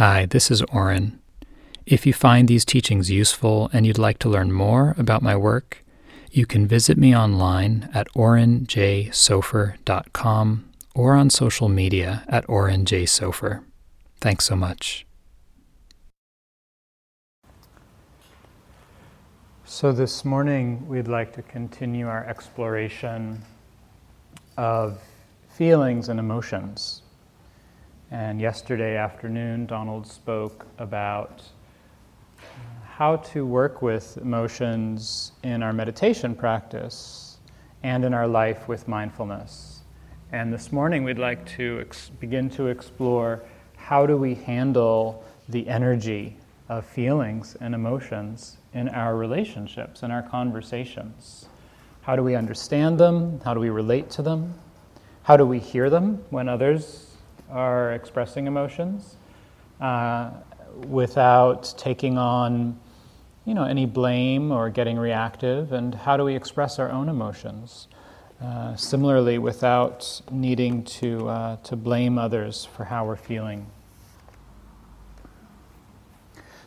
Hi, this is Oren. If you find these teachings useful and you'd like to learn more about my work, you can visit me online at orenjsofer.com or on social media at orenjsofer. Thanks so much. So, this morning we'd like to continue our exploration of feelings and emotions. And yesterday afternoon, Donald spoke about how to work with emotions in our meditation practice and in our life with mindfulness. And this morning, we'd like to ex- begin to explore how do we handle the energy of feelings and emotions in our relationships and our conversations. How do we understand them? How do we relate to them? How do we hear them when others are expressing emotions uh, without taking on you know, any blame or getting reactive, and how do we express our own emotions? Uh, similarly, without needing to, uh, to blame others for how we're feeling.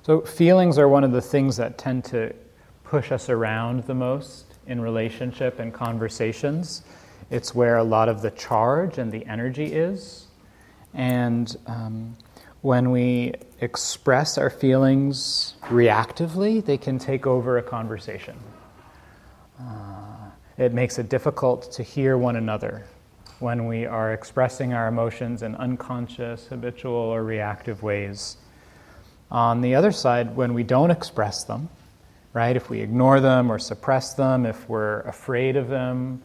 So, feelings are one of the things that tend to push us around the most in relationship and conversations. It's where a lot of the charge and the energy is. And um, when we express our feelings reactively, they can take over a conversation. Uh, it makes it difficult to hear one another when we are expressing our emotions in unconscious, habitual, or reactive ways. On the other side, when we don't express them, right, if we ignore them or suppress them, if we're afraid of them,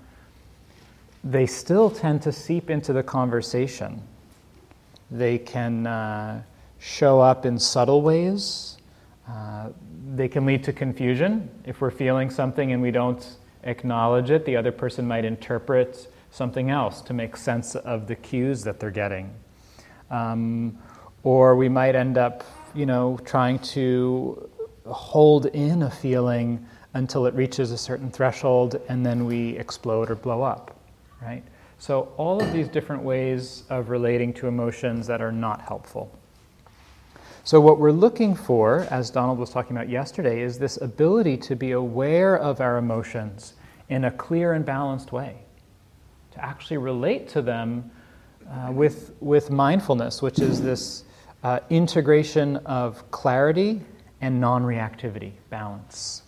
they still tend to seep into the conversation they can uh, show up in subtle ways. Uh, they can lead to confusion. If we're feeling something and we don't acknowledge it, the other person might interpret something else to make sense of the cues that they're getting. Um, or we might end up, you know, trying to hold in a feeling until it reaches a certain threshold and then we explode or blow up, right? So, all of these different ways of relating to emotions that are not helpful. So, what we're looking for, as Donald was talking about yesterday, is this ability to be aware of our emotions in a clear and balanced way, to actually relate to them uh, with, with mindfulness, which is this uh, integration of clarity and non reactivity, balance.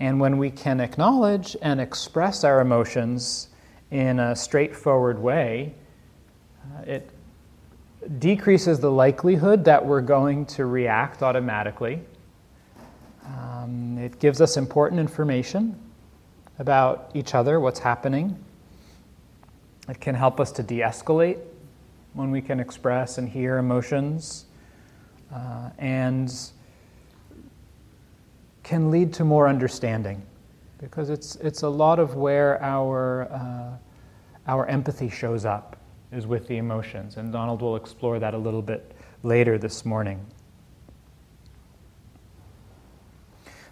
And when we can acknowledge and express our emotions in a straightforward way, uh, it decreases the likelihood that we're going to react automatically. Um, it gives us important information about each other, what's happening. It can help us to de escalate when we can express and hear emotions. Uh, and can lead to more understanding because it's, it's a lot of where our, uh, our empathy shows up is with the emotions. And Donald will explore that a little bit later this morning.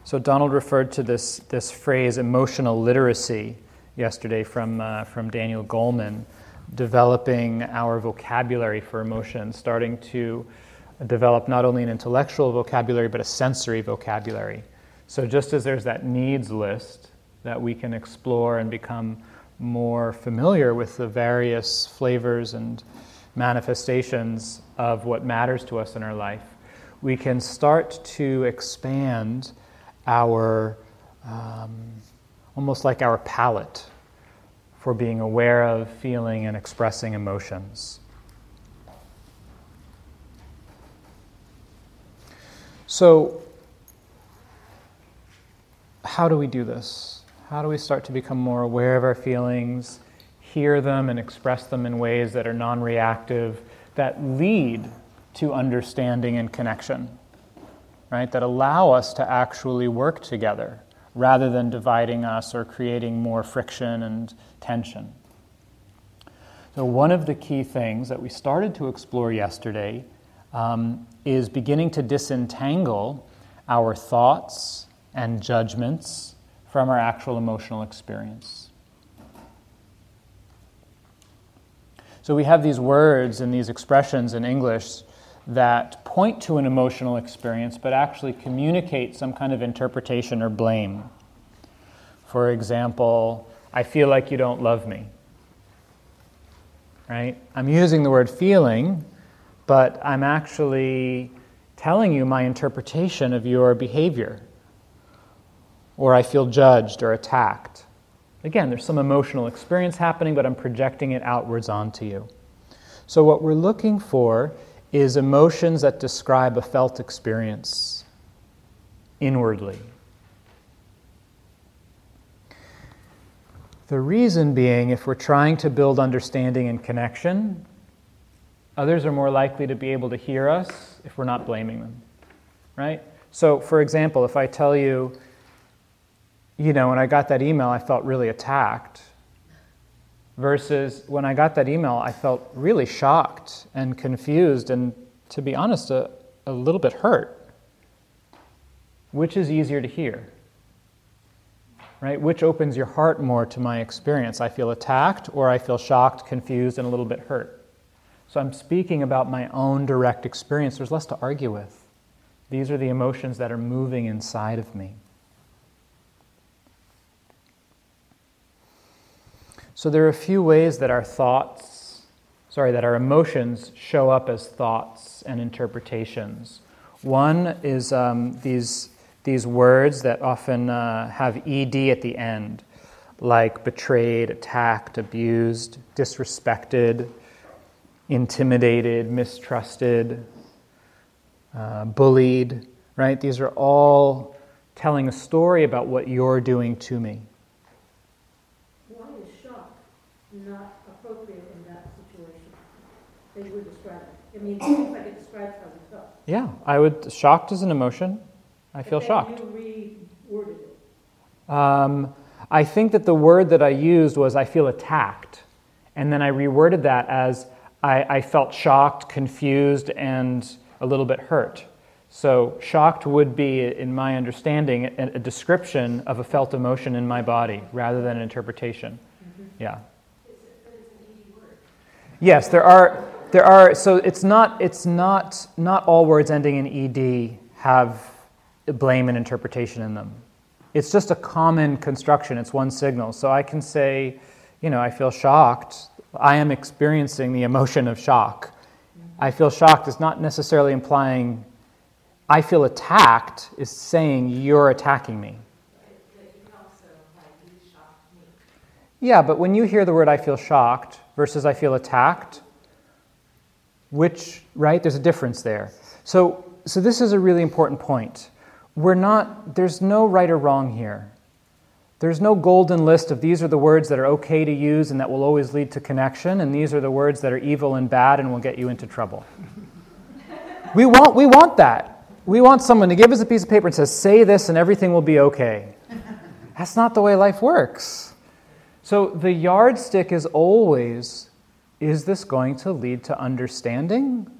So, Donald referred to this, this phrase, emotional literacy, yesterday from, uh, from Daniel Goleman, developing our vocabulary for emotions, starting to develop not only an intellectual vocabulary, but a sensory vocabulary. So, just as there's that needs list that we can explore and become more familiar with the various flavors and manifestations of what matters to us in our life, we can start to expand our, um, almost like our palette for being aware of, feeling, and expressing emotions. So, how do we do this? How do we start to become more aware of our feelings, hear them, and express them in ways that are non reactive, that lead to understanding and connection, right? That allow us to actually work together rather than dividing us or creating more friction and tension. So, one of the key things that we started to explore yesterday um, is beginning to disentangle our thoughts and judgments from our actual emotional experience. So we have these words and these expressions in English that point to an emotional experience but actually communicate some kind of interpretation or blame. For example, I feel like you don't love me. Right? I'm using the word feeling, but I'm actually telling you my interpretation of your behavior. Or I feel judged or attacked. Again, there's some emotional experience happening, but I'm projecting it outwards onto you. So, what we're looking for is emotions that describe a felt experience inwardly. The reason being, if we're trying to build understanding and connection, others are more likely to be able to hear us if we're not blaming them, right? So, for example, if I tell you, you know, when I got that email, I felt really attacked, versus when I got that email, I felt really shocked and confused and, to be honest, a, a little bit hurt. Which is easier to hear? Right? Which opens your heart more to my experience? I feel attacked, or I feel shocked, confused, and a little bit hurt. So I'm speaking about my own direct experience. There's less to argue with. These are the emotions that are moving inside of me. So there are a few ways that our thoughts, sorry, that our emotions show up as thoughts and interpretations. One is um, these, these words that often uh, have ed at the end, like betrayed, attacked, abused, disrespected, intimidated, mistrusted, uh, bullied, right? These are all telling a story about what you're doing to me. Not appropriate in that situation. They would describe it. I mean, seems like it describes how we felt. Yeah, I would. Shocked is an emotion. I feel shocked. You reworded it. Um, I think that the word that I used was I feel attacked. And then I reworded that as I, I felt shocked, confused, and a little bit hurt. So, shocked would be, in my understanding, a, a description of a felt emotion in my body rather than an interpretation. Yeah. Yes, there are. There are. So it's not. It's not. Not all words ending in ed have blame and interpretation in them. It's just a common construction. It's one signal. So I can say, you know, I feel shocked. I am experiencing the emotion of shock. I feel shocked is not necessarily implying I feel attacked, is saying you're attacking me. Yeah, but when you hear the word I feel shocked versus I feel attacked, which, right, there's a difference there. So, so this is a really important point. We're not, there's no right or wrong here. There's no golden list of these are the words that are okay to use and that will always lead to connection, and these are the words that are evil and bad and will get you into trouble. we, want, we want that. We want someone to give us a piece of paper and says, say this and everything will be okay. That's not the way life works. So the yardstick is always is this going to lead to understanding?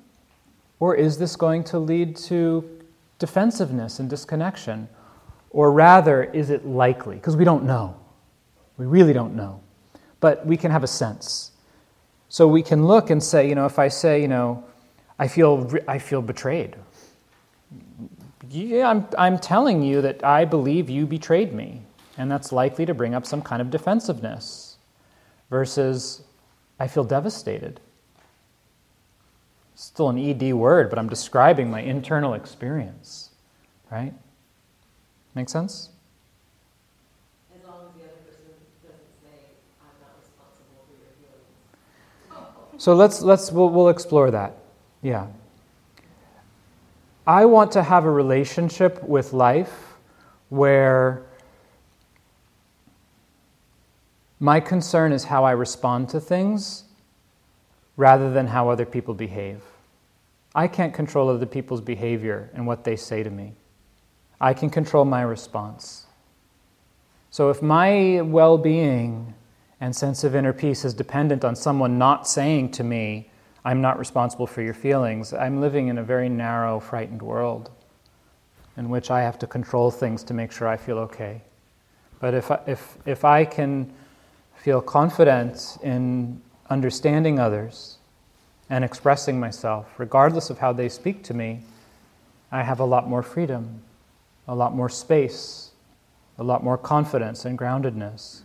Or is this going to lead to defensiveness and disconnection? Or rather, is it likely? Because we don't know. We really don't know. But we can have a sense. So we can look and say, you know, if I say, you know, I feel, I feel betrayed. Yeah, I'm, I'm telling you that I believe you betrayed me. And that's likely to bring up some kind of defensiveness. Versus, I feel devastated. Still an ED word, but I'm describing my internal experience. Right? Make sense? As as the other person doesn't say, I'm not responsible for your feelings. So let's, let's we'll, we'll explore that. Yeah. I want to have a relationship with life where my concern is how I respond to things rather than how other people behave. I can't control other people's behavior and what they say to me. I can control my response. So if my well being and sense of inner peace is dependent on someone not saying to me, I'm not responsible for your feelings, I'm living in a very narrow, frightened world in which I have to control things to make sure I feel okay. But if I, if, if I can feel confident in understanding others and expressing myself, regardless of how they speak to me, I have a lot more freedom, a lot more space, a lot more confidence and groundedness.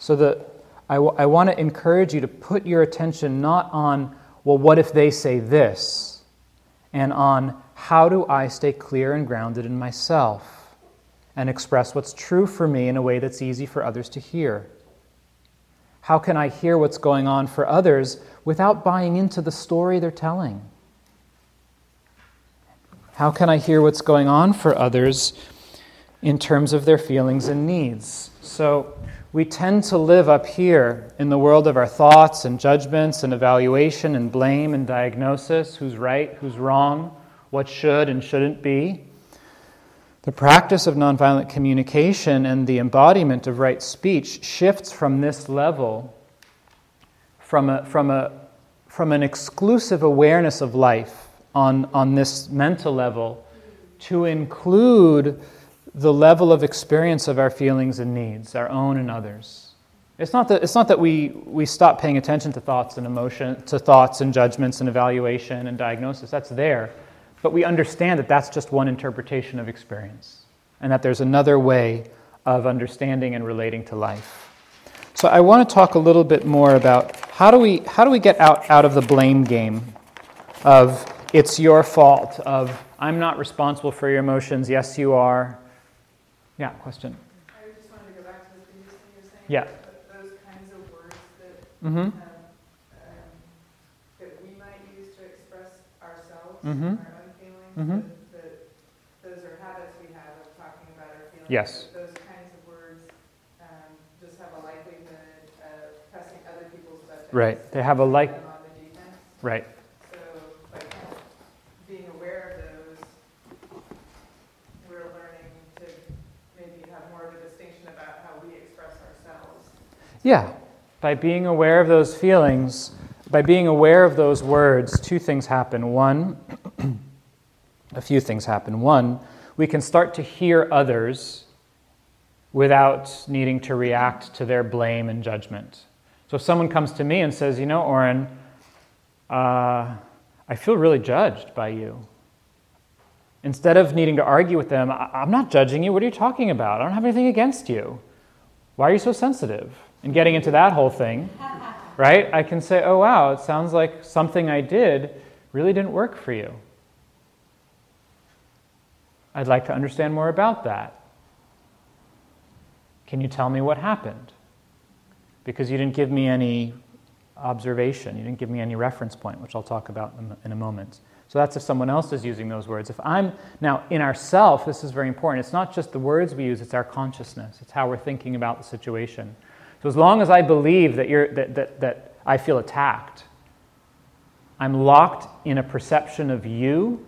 So that I, w- I want to encourage you to put your attention not on, well, what if they say this? And on, how do I stay clear and grounded in myself and express what's true for me in a way that's easy for others to hear? How can I hear what's going on for others without buying into the story they're telling? How can I hear what's going on for others in terms of their feelings and needs? So, we tend to live up here in the world of our thoughts and judgments and evaluation and blame and diagnosis who's right, who's wrong, what should and shouldn't be. The practice of nonviolent communication and the embodiment of right speech shifts from this level, from, a, from, a, from an exclusive awareness of life on, on this mental level, to include the level of experience of our feelings and needs, our own and others. It's not that, it's not that we, we stop paying attention to thoughts and emotion, to thoughts and judgments and evaluation and diagnosis. That's there. But we understand that that's just one interpretation of experience and that there's another way of understanding and relating to life. So I want to talk a little bit more about how do we, how do we get out, out of the blame game of it's your fault, of I'm not responsible for your emotions, yes, you are. Yeah, question. I just wanted to go back to the previous thing you were saying. Yeah. Those kinds of words that, Mm-hmm. um, um, that we might use to express ourselves, our Mhm. own Mhm. feelings, that, that those are habits we have of talking about our feelings. Yes. Those kinds of words, um, just have a likelihood of pressing other people's buttons. Right. They have a like. putting them On the. Right. So, by of being aware of those, we're learning to maybe have more of a distinction about how we express ourselves. Yeah. By being aware of those feelings, by being aware of those words, two things happen. One, a few things happen. One, we can start to hear others without needing to react to their blame and judgment. So if someone comes to me and says, You know, Oren, uh, I feel really judged by you. Instead of needing to argue with them, I'm not judging you. What are you talking about? I don't have anything against you. Why are you so sensitive? And getting into that whole thing, right? I can say, oh, wow, it sounds like something I did really didn't work for you. I'd like to understand more about that. Can you tell me what happened? Because you didn't give me any observation, you didn't give me any reference point, which I'll talk about in a- moment. So that's if someone else is using those words. If I'm now in ourself, this is very important. It's not just the words we use, it's our consciousness. It's how we're thinking about the situation. So as long as I believe that, you're, that, that, that I feel attacked, I'm locked in a perception of you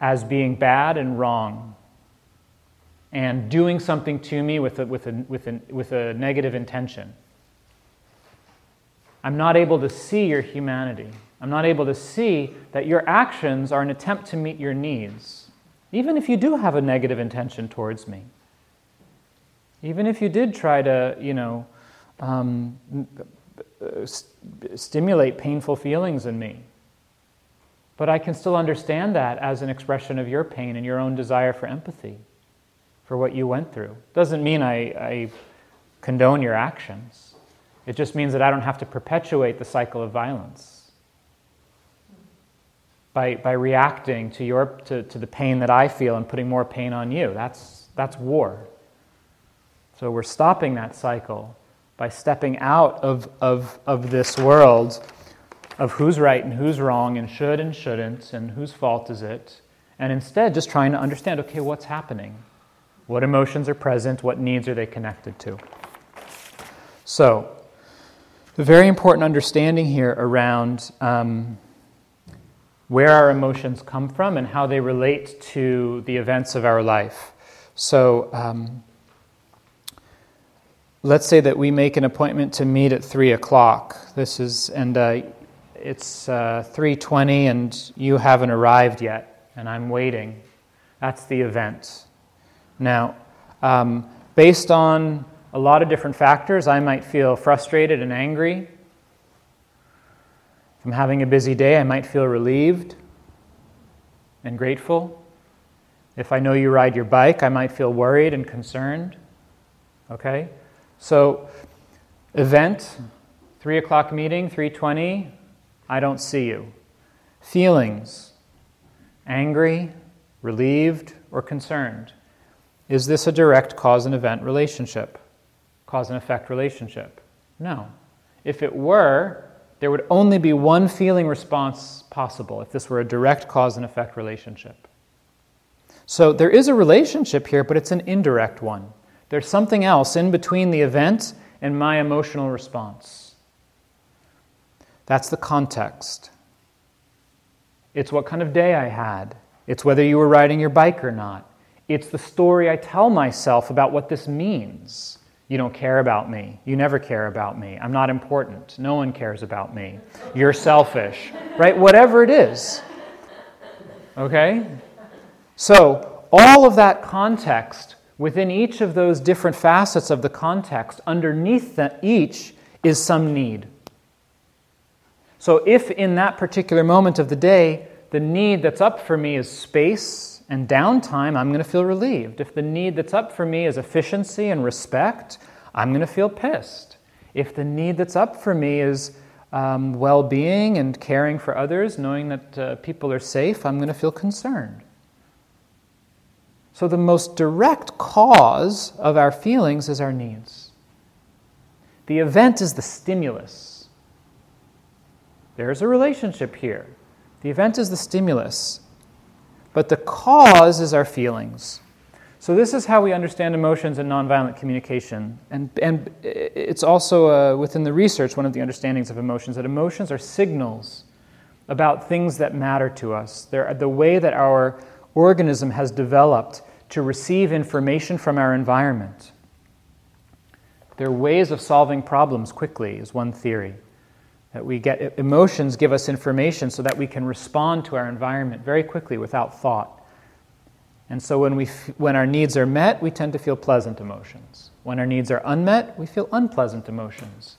as being bad and wrong and doing something to me with a, with a, with a, with a negative intention. I'm not able to see your humanity. I'm not able to see that your actions are an attempt to meet your needs, even if you do have a negative intention towards me. Even if you did try to, you know, um, uh, st- stimulate painful feelings in me. But I can still understand that as an expression of your pain and your own desire for empathy for what you went through. Doesn't mean I, I condone your actions. It just means that I don't have to perpetuate the cycle of violence by, by reacting to, your, to, to the pain that I feel and putting more pain on you. That's, that's war. So we're stopping that cycle by stepping out of, of, of this world of who's right and who's wrong and should and shouldn't and whose fault is it, and instead just trying to understand okay, what's happening? What emotions are present? What needs are they connected to? So, the very important understanding here around um, where our emotions come from and how they relate to the events of our life. So, um, let's say that we make an appointment to meet at three o'clock. This is, and uh, it's uh, three twenty, and you haven't arrived yet, and I'm waiting. That's the event. Now, um, based on a lot of different factors, I might feel frustrated and angry. If I'm having a busy day, I might feel relieved and grateful. If I know you ride your bike, I might feel worried and concerned. Okay? So, event, 3 o'clock meeting, 3.20, I don't see you. Feelings, angry, relieved, or concerned. Is this a direct cause and event relationship? Cause and effect relationship? No. If it were, there would only be one feeling response possible if this were a direct cause and effect relationship. So there is a relationship here, but it's an indirect one. There's something else in between the event and my emotional response. That's the context. It's what kind of day I had. It's whether you were riding your bike or not. It's the story I tell myself about what this means. You don't care about me. You never care about me. I'm not important. No one cares about me. You're selfish, right? Whatever it is. Okay? So, all of that context, within each of those different facets of the context, underneath each is some need. So, if in that particular moment of the day, the need that's up for me is space and downtime, I'm going to feel relieved. If the need that's up for me is efficiency and respect, I'm going to feel pissed. If the need that's up for me is um, well being and caring for others, knowing that uh, people are safe, I'm going to feel concerned. So, the most direct cause of our feelings is our needs. The event is the stimulus. There's a relationship here. The event is the stimulus but the cause is our feelings. So, this is how we understand emotions in nonviolent communication. And, and it's also uh, within the research one of the understandings of emotions that emotions are signals about things that matter to us. They're the way that our organism has developed to receive information from our environment. They're ways of solving problems quickly, is one theory. That we get emotions give us information so that we can respond to our environment very quickly without thought. And so when, we, when our needs are met, we tend to feel pleasant emotions. When our needs are unmet, we feel unpleasant emotions.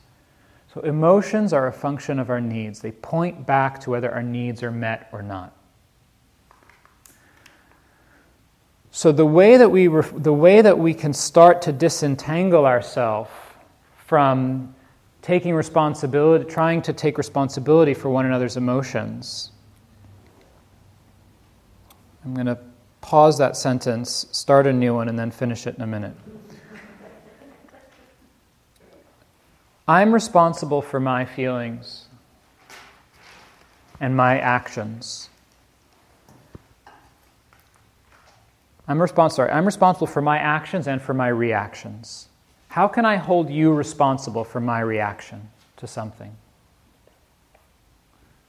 So emotions are a function of our needs. They point back to whether our needs are met or not. So the way that we, the way that we can start to disentangle ourselves from taking responsibility, trying to take responsibility for one another's emotions. I'm going to pause that sentence, start a new one, and then finish it in a minute. I'm responsible for my feelings and my actions. I'm responsible, I'm responsible for my actions and for my reactions. How can I hold you responsible for my reaction to something?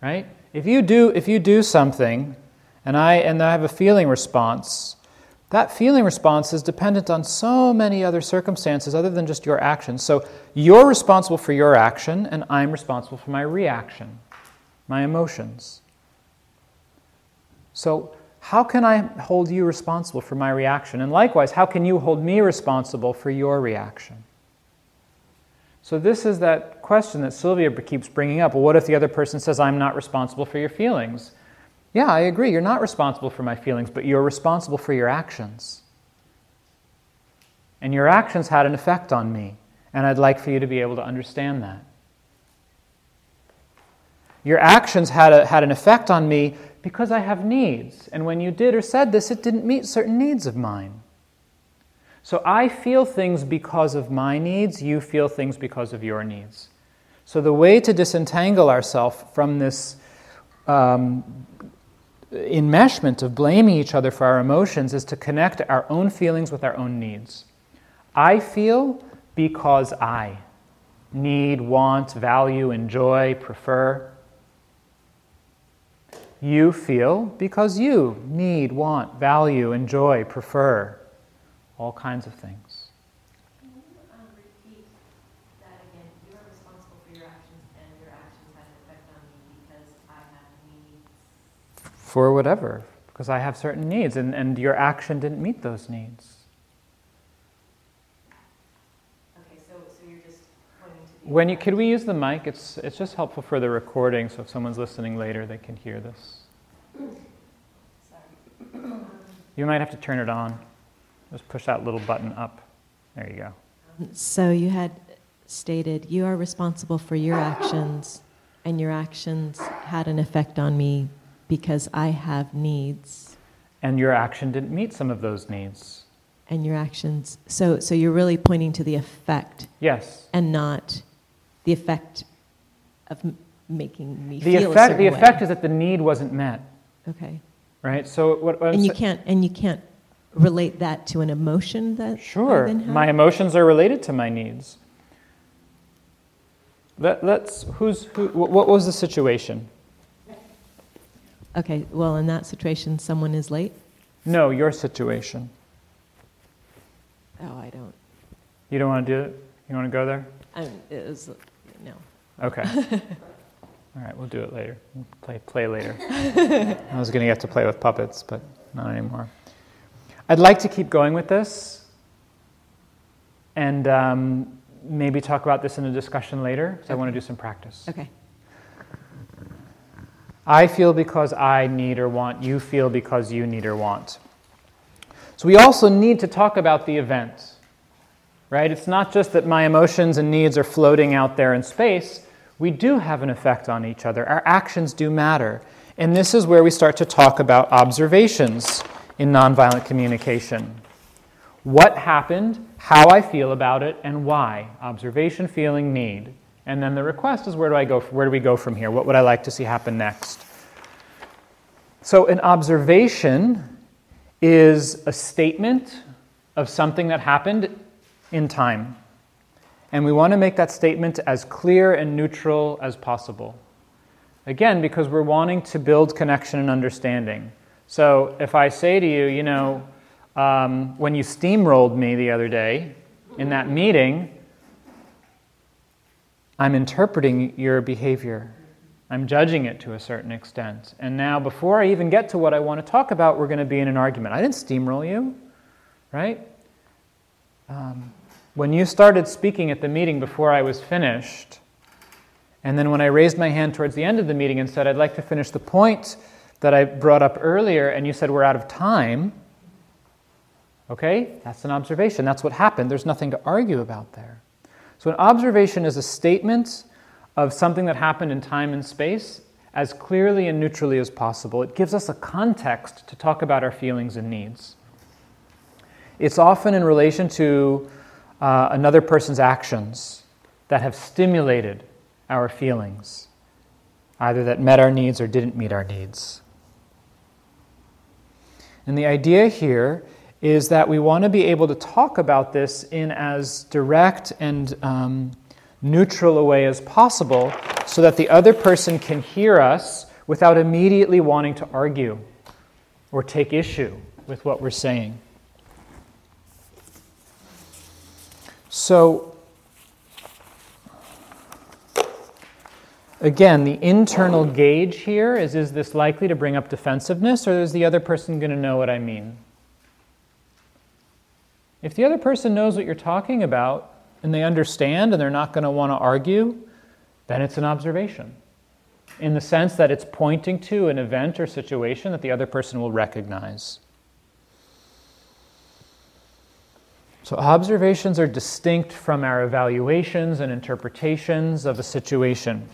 Right? If you do, if you do something and I, and I have a feeling response, that feeling response is dependent on so many other circumstances other than just your action. So you're responsible for your action, and I'm responsible for my reaction, my emotions. So how can I hold you responsible for my reaction? And likewise, how can you hold me responsible for your reaction? So, this is that question that Sylvia keeps bringing up. Well, what if the other person says, I'm not responsible for your feelings? Yeah, I agree. You're not responsible for my feelings, but you're responsible for your actions. And your actions had an effect on me, and I'd like for you to be able to understand that. Your actions had, a, had an effect on me because I have needs. And when you did or said this, it didn't meet certain needs of mine. So I feel things because of my needs, you feel things because of your needs. So the way to disentangle ourselves from this um, enmeshment of blaming each other for our emotions is to connect our own feelings with our own needs. I feel because I need, want, value, enjoy, prefer. You feel because you need, want, value, enjoy, prefer all kinds of things. For. For whatever, because I have certain needs, and, and your action didn't meet those needs. Okay, so, so you're just pointing to When you could we use the mic? It's it's just helpful for the recording, so if someone's listening later, they can hear this. Sorry. You might have to turn it on. Just push that little button up. There you go. So you had stated you are responsible for your actions, and your actions had an effect on me because I have needs, And your action didn't meet some of those needs. and your actions. So, so you're really pointing to the effect Yes. and not the effect of m- making me The feel a effect certain the way. effect is that the need wasn't met, okay, right? So what, what and you sa- can't and you can't relate that to an emotion that Sure, my emotions are related to my needs. Let, let's who's who, wh- what was the situation? Okay, well, in that situation, someone is late. No, your situation. Oh, I don't. You don't want to do it? You want to go there? I, it was no. Okay. All right, we'll do it later. We'll play play later. I was going to get to play with puppets, but not anymore. I'd like to keep going with this, and um, maybe talk about this in a discussion later. Because I want to do some practice. Okay. I feel because I need or want. You feel because you need or want. So we also need to talk about the event, right? It's not just that my emotions and needs are floating out there in space. We do have an effect on each other. Our actions do matter. And this is where we start to talk about observations in nonviolent communication. What happened, how I feel about it, and why. Observation, feeling, need. And then the request is where do I go? Where do we go from here? What would I like to see happen next? So an observation is a statement of something that happened in time. And we want to make that statement as clear and neutral as possible. Again, because we're wanting to build connection and understanding. So if I say to you, you know, um, when you steamrolled me the other day in that meeting, I'm interpreting your behavior. I'm judging it to a certain extent. And now, before I even get to what I want to talk about, we're going to be in an argument. I didn't steamroll you, right? Um, when you started speaking at the meeting before I was finished, and then when I raised my hand towards the end of the meeting and said, I'd like to finish the point that I brought up earlier, and you said, We're out of time, okay? That's an observation. That's what happened. There's nothing to argue about there. So, an observation is a statement of something that happened in time and space as clearly and neutrally as possible. It gives us a context to talk about our feelings and needs. It's often in relation to uh, another person's actions that have stimulated our feelings, either that met our needs or didn't meet our needs. And the idea here is that we want to be able to talk about this in as direct and um, neutral a way as possible so that the other person can hear us without immediately wanting to argue or take issue with what we're saying. So, again, the internal gauge here is is this likely to bring up defensiveness, or is the other person going to know what I mean? If the other person knows what you're talking about and they understand and they're not going to want to argue, then it's an observation. In the sense that it's pointing to an event or situation that the other person will recognize. So, observations are distinct from our evaluations and interpretations of a situation.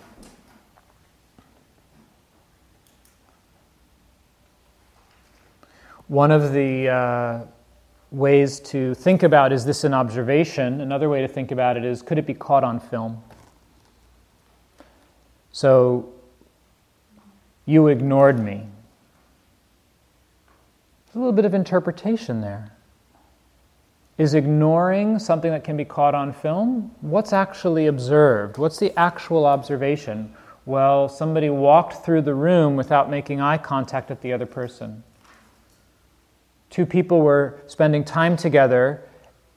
One of the uh, ways to think about is this an observation? Another way to think about it is could it be caught on film? So, you ignored me. There's a little bit of interpretation there. Is ignoring something that can be caught on film? What's actually observed? What's the actual observation? Well, somebody walked through the room without making eye contact with the other person. Two people were spending time together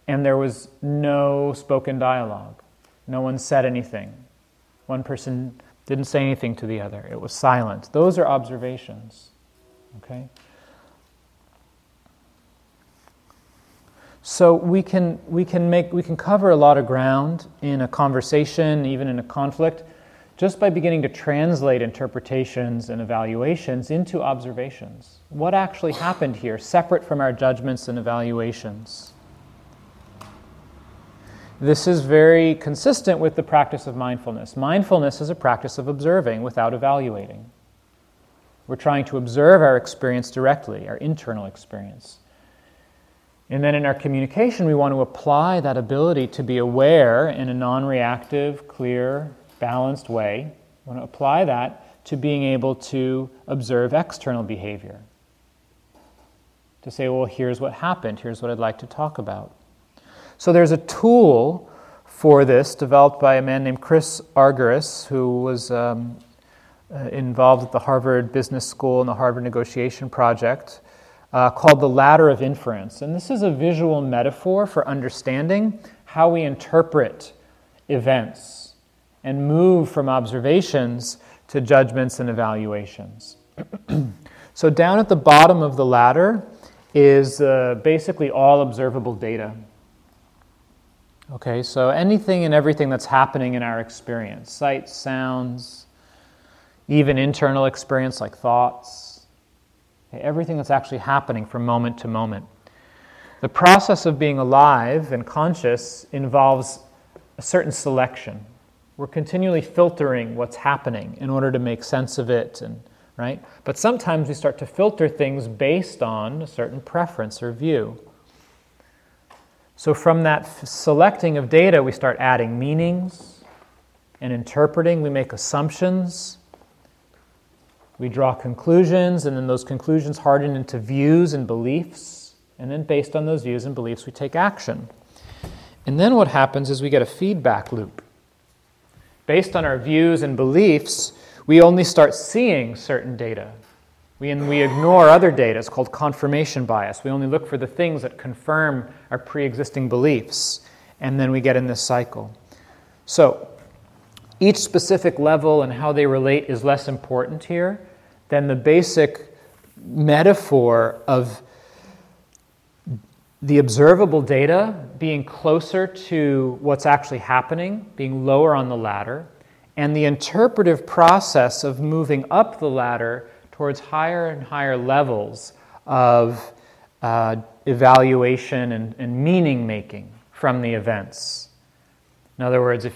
and there was no spoken dialogue. No one said anything. One person didn't say anything to the other. It was silent. Those are observations. Okay? So we can, we, can make, we can cover a lot of ground in a conversation, even in a conflict, just by beginning to translate interpretations and evaluations into observations. What actually happened here, separate from our judgments and evaluations? This is very consistent with the practice of mindfulness. Mindfulness is a practice of observing without evaluating. We're trying to observe our experience directly, our internal experience. And then in our communication, we want to apply that ability to be aware in a non reactive, clear, balanced way. We want to apply that to being able to observe external behavior. To say, well, here's what happened, here's what I'd like to talk about. So there's a tool for this developed by a man named Chris Argyris, who was um, uh, involved at the Harvard Business School and the Harvard Negotiation Project, uh, called the ladder of inference. And this is a visual metaphor for understanding how we interpret events and move from observations to judgments and evaluations. so, down at the bottom of the ladder is uh, basically all observable data. Okay, so anything and everything that's happening in our experience sights, sounds, even internal experience like thoughts, everything that's actually happening from moment to moment. The process of being alive and conscious involves a certain selection. We're continually filtering what's happening in order to make sense of it and right? But sometimes we start to filter things based on a certain preference or view. So, from that f- selecting of data, we start adding meanings and interpreting. We make assumptions. We draw conclusions, and then those conclusions harden into views and beliefs. And then, based on those views and beliefs, we take action. And then, what happens is we get a feedback loop. Based on our views and beliefs, we only start seeing certain data. We, and we ignore other data. It's called confirmation bias. We only look for the things that confirm our pre existing beliefs, and then we get in this cycle. So, each specific level and how they relate is less important here than the basic metaphor of the observable data being closer to what's actually happening, being lower on the ladder, and the interpretive process of moving up the ladder towards higher and higher levels of uh, evaluation and, and meaning making from the events. In other words, if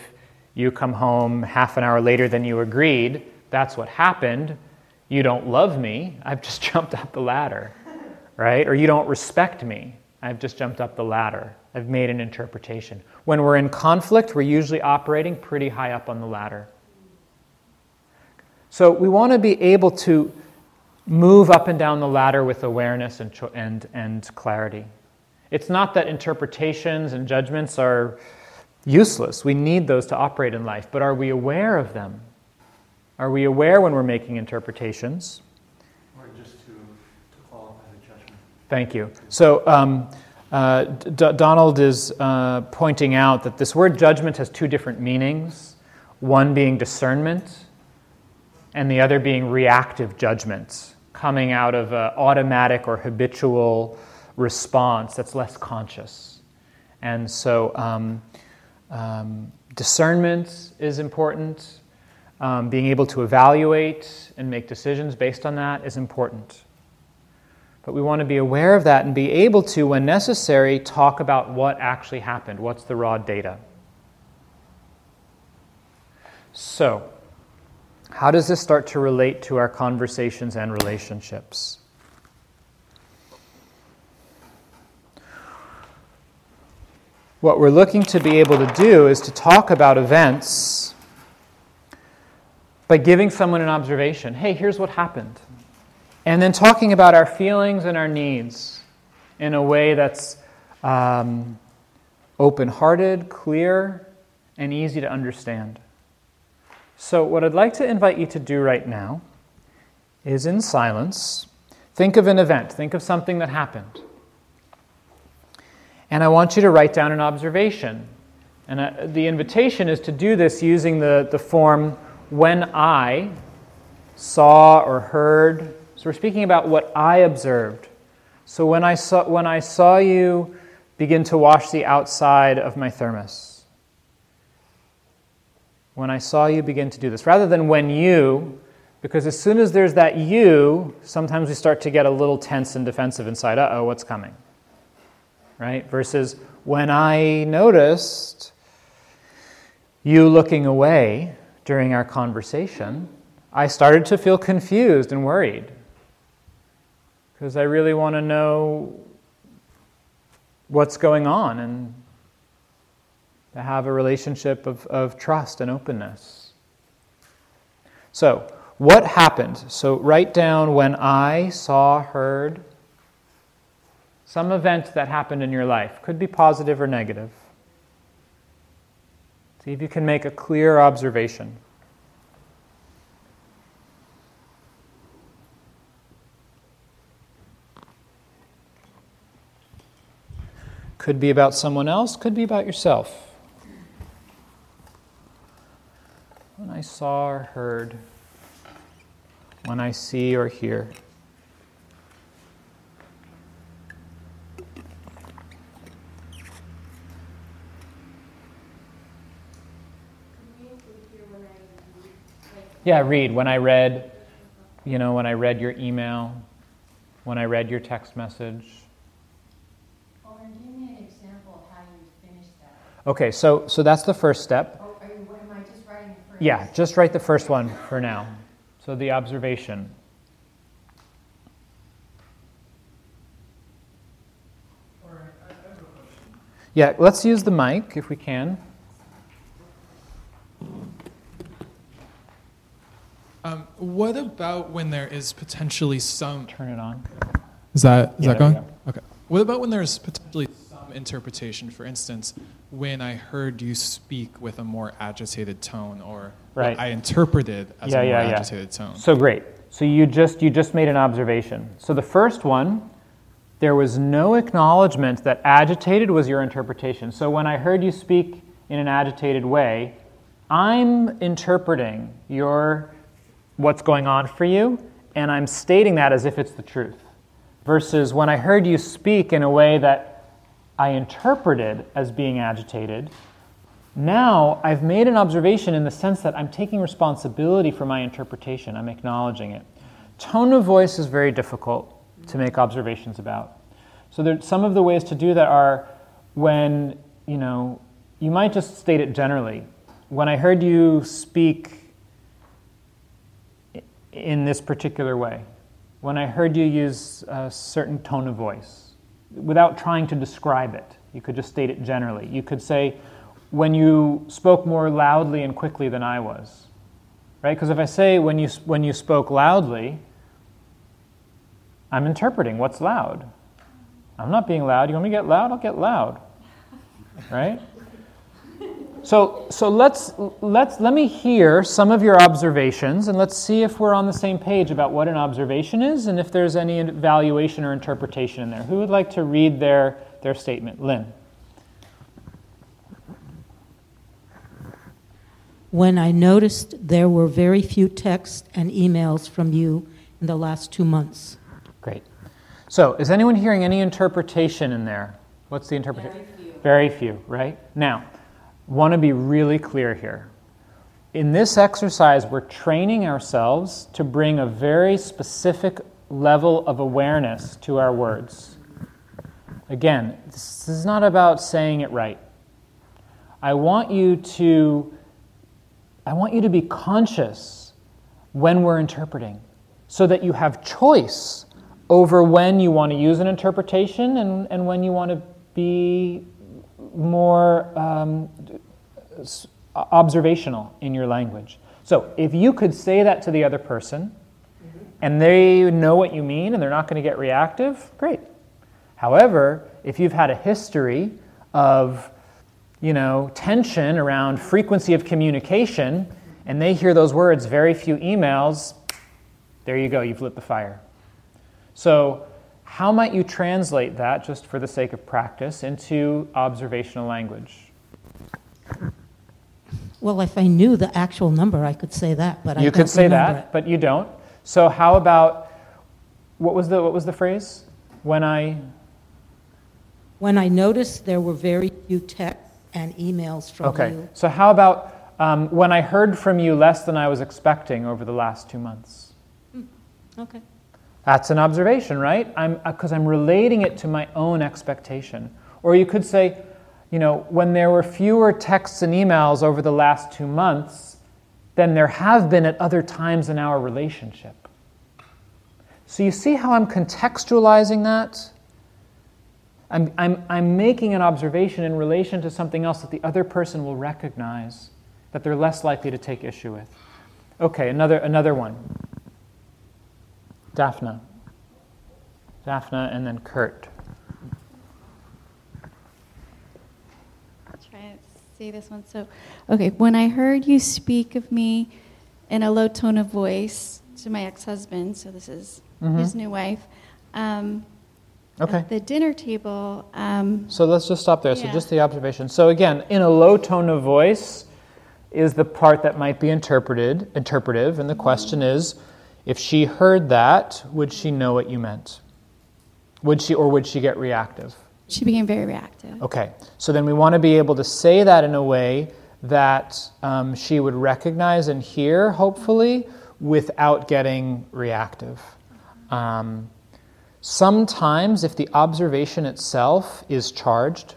you come home half an hour later than you agreed, that's what happened. You don't love me, I've just jumped up the ladder, right? Or you don't respect me, I've just jumped up the ladder. I've made an interpretation. When we're in conflict, we're usually operating pretty high up on the ladder. So we want to be able to move up and down the ladder with awareness and, and, and clarity. It's not that interpretations and judgments are useless. We need those to operate in life, but are we aware of them? Are we aware when we're making interpretations? Or just to, to qualify the judgment. Thank you. So, um, uh, D- Donald is uh, pointing out that this word judgment has two different meanings one being discernment, and the other being reactive judgment, coming out of an automatic or habitual response that's less conscious. And so, um, um, discernment is important. Um, being able to evaluate and make decisions based on that is important. But we want to be aware of that and be able to, when necessary, talk about what actually happened. What's the raw data? So, how does this start to relate to our conversations and relationships? What we're looking to be able to do is to talk about events by giving someone an observation. Hey, here's what happened. And then talking about our feelings and our needs in a way that's um, open hearted, clear, and easy to understand. So, what I'd like to invite you to do right now is in silence, think of an event, think of something that happened. And I want you to write down an observation. And uh, the invitation is to do this using the, the form when I saw or heard. So, we're speaking about what I observed. So, when I saw, when I saw you begin to wash the outside of my thermos. When I saw you begin to do this, rather than when you, because as soon as there's that you, sometimes we start to get a little tense and defensive inside. Uh oh, what's coming? Right? Versus when I noticed you looking away during our conversation, I started to feel confused and worried because I really want to know what's going on and to have a relationship of, of trust and openness. So, what happened? So, write down when I saw, heard, some event that happened in your life. Could be positive or negative. See if you can make a clear observation. Could be about someone else, could be about yourself. When I saw or heard, when I see or hear. Could we include here when I read, like, Yeah, read. When I read, you know, when I read your email, when I read your text message. Or give me an example of how you finished that. Okay, so so that's the first step. Or are you, what am I just writing the first? Yeah, just write the first one for now. So the observation. Yeah, let's use the mic if we can. Um, what about when there is potentially some? Turn it on. Is that is Yeah, that there going? Okay. What about when there's potentially some interpretation? For instance, when I heard you speak with a more agitated tone, or Right. I interpreted as Yeah, a more yeah, yeah. agitated tone. So great. So you just you just made an observation. So the first one, there was no acknowledgement that agitated was your interpretation. So when I heard you speak in an agitated way, I'm interpreting your what's going on for you and I'm stating that as if it's the truth. Versus when I heard you speak in a way that I interpreted as being agitated, now I've made an observation in the sense that I'm taking responsibility for my interpretation, I'm acknowledging it. Tone of voice is very difficult to make observations about. So there, some of the ways to do that are when, you know, you might just state it generally. When I heard you speak in this particular way, when I heard you use a certain tone of voice, without trying to describe it, you could just state it generally. You could say, when you spoke more loudly and quickly than I was, right? Because if I say when you, when you spoke loudly, I'm interpreting what's loud. I'm not being loud. You want me to get loud? I'll get loud, right? So, so let's, let's, let me hear some of your observations and let's see if we're on the same page about what an observation is and if there's any evaluation or interpretation in there. Who would like to read their, their statement? Lynn. when I noticed there were very few texts and emails from you in the last two months. Great. So, is anyone hearing any interpretation in there? What's the interpretation? Very few. Very few, right? Now, want to be really clear here. In this exercise, we're training ourselves to bring a very specific level of awareness to our words. Again, this is not about saying it right. I want you to I want you to be conscious when we're interpreting so that you have choice over when you want to use an interpretation and, and when you want to be more um, observational in your language. So if you could say that to the other person and they know what you mean and they're not going to get reactive, great. However, if you've had a history of you know, tension around frequency of communication, and they hear those words, very few emails, there you go, you've lit the fire. So, how might you translate that, just for the sake of practice, into observational language? Well, if I knew the actual number, I could say that, but I you don't could say that, but you don't. So, how about what was the what was the phrase? When I When I noticed there were very few texts and emails from Okay, you. so how about um, when I heard from you less than I was expecting over the last two months? Okay. That's an observation, right? I'm uh, because I'm relating it to my own expectation. Or you could say, you know, when there were fewer texts and emails over the last two months than there have been at other times in our relationship. So you see how I'm contextualizing that? I'm, I'm, I'm making an observation in relation to something else that the other person will recognize that they're less likely to take issue with. Okay, another, another one. Daphne. Daphne and then Kurt. I'll try to say this one. So, okay, when I heard you speak of me in a low tone of voice to my ex husband, so this is Mhm. his new wife, um, Okay. at the dinner table, um, So let's just stop there. So just the observation. So again, in a low tone of voice is the part that might be interpreted, interpretive, and the question is, if she heard that, would she know what you meant? Would she, or would she get reactive? she became very reactive. Okay, so then we want to be able to say that in a way that um, she would recognize and hear, hopefully, without getting reactive. Um, sometimes, if the observation itself is charged,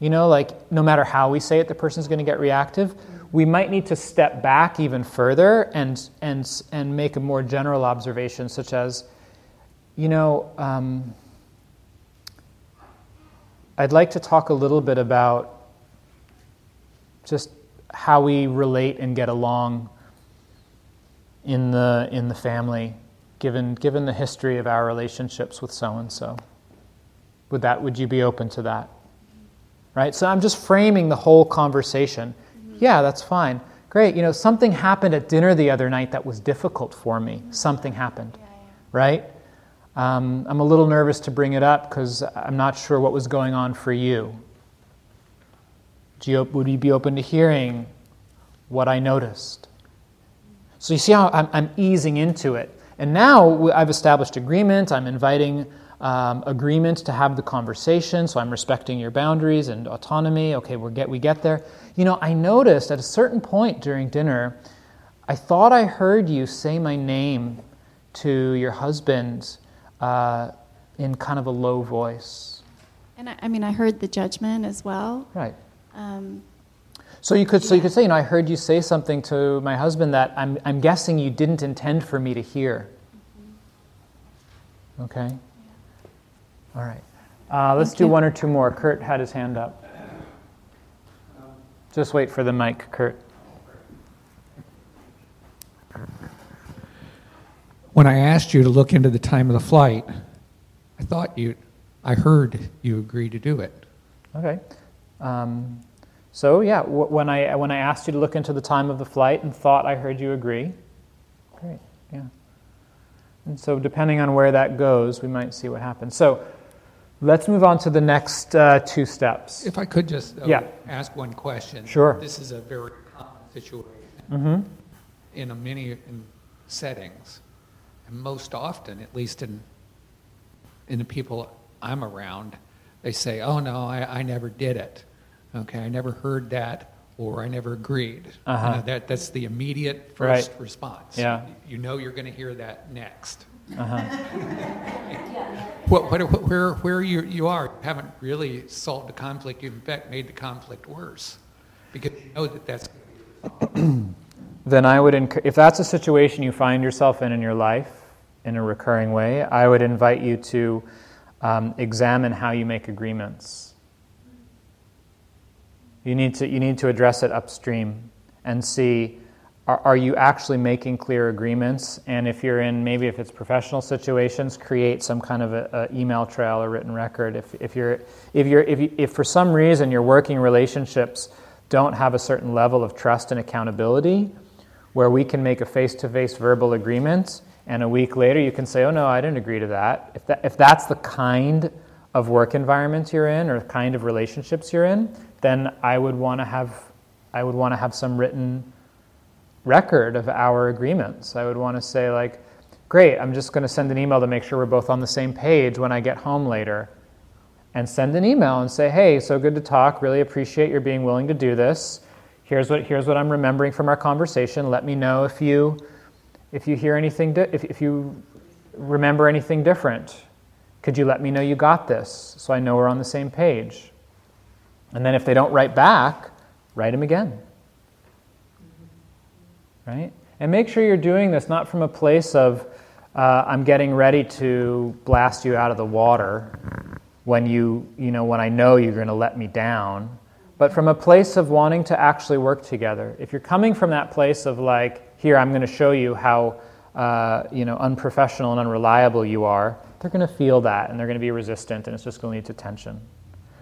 you know, like no matter how we say it, the person's going to get reactive. We might need to step back even further and, and, and make a more general observation, such as, you know, um, I'd like to talk a little bit about just how we relate and get along in the, in the family, given, given the history of our relationships with so and so. Would, that, would you be open to that? Right? So I'm just framing the whole conversation. Yeah, that's fine. Great. You know, something happened at dinner the other night that was difficult for me. Something happened. Right? Um, I'm a little nervous to bring it up because I'm not sure what was going on for you. Do you. Would you be open to hearing what I noticed? So you see how I'm, I'm easing into it. And now I've established agreement. I'm inviting um, agreement to have the conversation. So I'm respecting your boundaries and autonomy. Okay, we get we get there. You know, I noticed at a certain point during dinner, I thought I heard you say my name to your husband uh, in kind of a low voice. And I, I mean, I heard the judgment as well. Right. Um, So you could so you could say, you know, I heard you say something to my husband that I'm I'm guessing you didn't intend for me to hear. Okay. All right. Uh, let's Thank do you. one or two more. Kurt had his hand up. Just wait for the mic, Kurt. When I asked you to look into the time of the flight, I thought you, I heard you agree to do it. Okay. Um, so yeah, w- when I when I asked you to look into the time of the flight and thought I heard you agree. Great. Yeah. And so depending on where that goes, we might see what happens. So let's move on to the next uh, two steps. If I could just though, Yeah. ask one question. Sure. This is a very common situation Mm-hmm. in a many in settings, and most often, at least in in the people I'm around, they say, "Oh no, I, I never did it. Okay, I never heard that, or I never agreed." Uh-huh. know, that that's the immediate Right. first response. Yeah. You know you're going to hear that next. Uh-huh. What, what, where, where you, you are, you haven't really solved the conflict. You've in fact made the conflict worse because you know that that's. then I would, enc- if that's a situation you find yourself in in your life in a recurring way, I would invite you to um, examine how you make agreements. You need to, you need to address it upstream and see are, are you actually making clear agreements? And if you're in, maybe if it's professional situations, create some kind of a, a email trail or written record. If, if, you're, if, you're, if, you, if for some reason your working relationships don't have a certain level of trust and accountability, where we can make a face-to-face verbal agreement, and a week later you can say, "Oh no, I didn't agree to that." If that, if that's the kind of work environment you're in, or the kind of relationships you're in, then I would want to have, I would want to have some written record of our agreements. I would want to say like, "Great, I'm just going to send an email to make sure we're both on the same page when I get home later." and send an email and say, hey, so good to talk. Really appreciate your being willing to do this. Here's what, here's what I'm remembering from our conversation. Let me know if you, if you hear anything, di- if, if you remember anything different. Could you let me know you got this so I know we're on the same page? And then if they don't write back, write them again. Right? And make sure you're doing this not from a place of, uh, I'm getting ready to blast you out of the water when you, you know, when I know you're going to let me down, but from a place of wanting to actually work together. If you're coming from that place of like, here, I'm going to show you how, uh, you know, unprofessional and unreliable you are, they're going to feel that and they're going to be resistant and it's just going to lead to tension.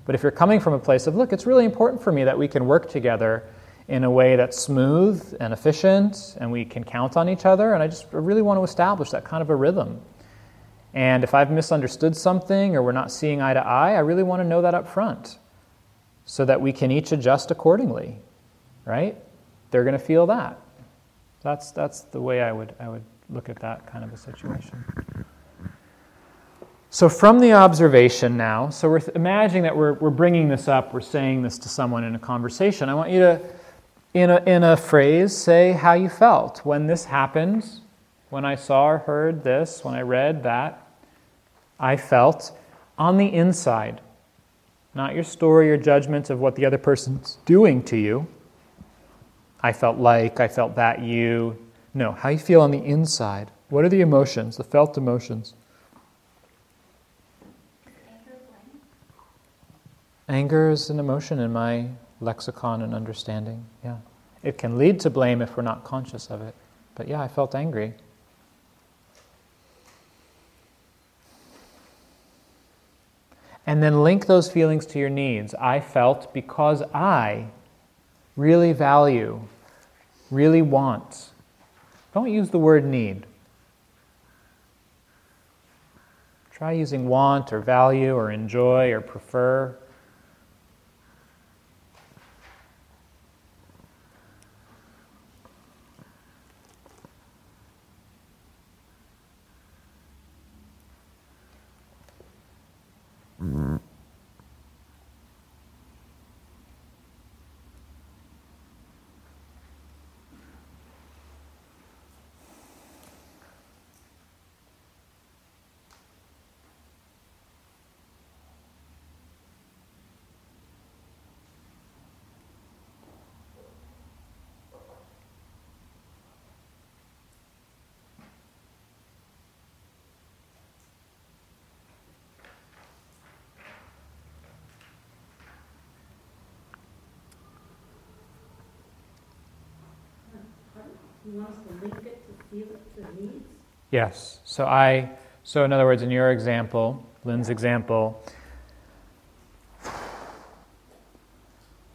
But if you're coming from a place of, look, it's really important for me that we can work together in a way that's smooth and efficient and we can count on each other, and I just really want to establish that kind of a rhythm. And if I've misunderstood something or we're not seeing eye to eye, I really want to know that up front so that we can each adjust accordingly, right? They're going to feel that. That's, that's the way I would, I would look at that kind of a situation. So, from the observation now, so we're imagining that we're, we're bringing this up, we're saying this to someone in a conversation. I want you to, in a, in a phrase, say how you felt when this happened, when I saw or heard this, when I read that. I felt on the inside, not your story or judgment of what the other person's doing to you. I felt like, I felt that you. No, how you feel on the inside. What are the emotions, the felt emotions? Anger is an emotion in my lexicon and understanding. Yeah. It can lead to blame if we're not conscious of it. But yeah, I felt angry. And then link those feelings to your needs. I felt because I really value, really want. Don't use the word need. Try using want or value or enjoy or prefer. You want us to link it to feel it to needs? Yes. So I so in other words, in your example, Lynn's example,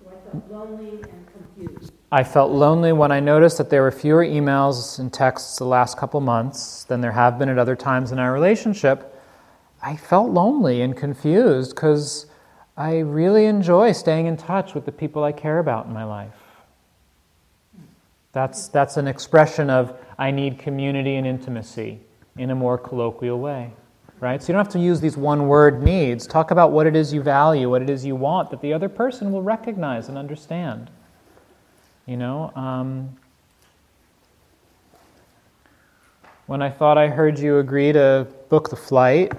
So I felt lonely and confused. I felt lonely when I noticed that there were fewer emails and texts the last couple months than there have been at other times in our relationship. I felt lonely and confused because I really enjoy staying in touch with the people I care about in my life. That's, that's an expression of I need community and intimacy in a more colloquial way, right? So you don't have to use these one word needs. Talk about what it is you value, what it is you want that the other person will recognize and understand. You know, um, when I thought I heard you agree to book the flight,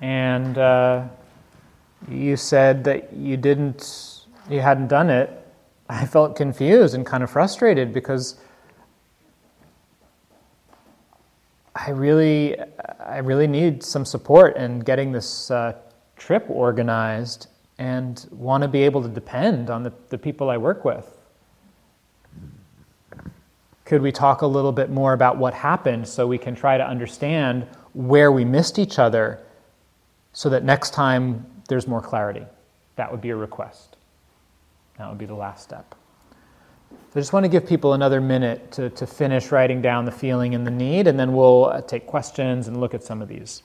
and uh, you said that you didn't, you hadn't done it, I felt confused and kind of frustrated because I really, I really need some support in getting this uh, trip organized and want to be able to depend on the, the people I work with. Could we talk a little bit more about what happened so we can try to understand where we missed each other so that next time there's more clarity? That would be a request. That would be the last step. So I just want to give people another minute to, to finish writing down the feeling and the need, and then we'll uh, take questions and look at some of these.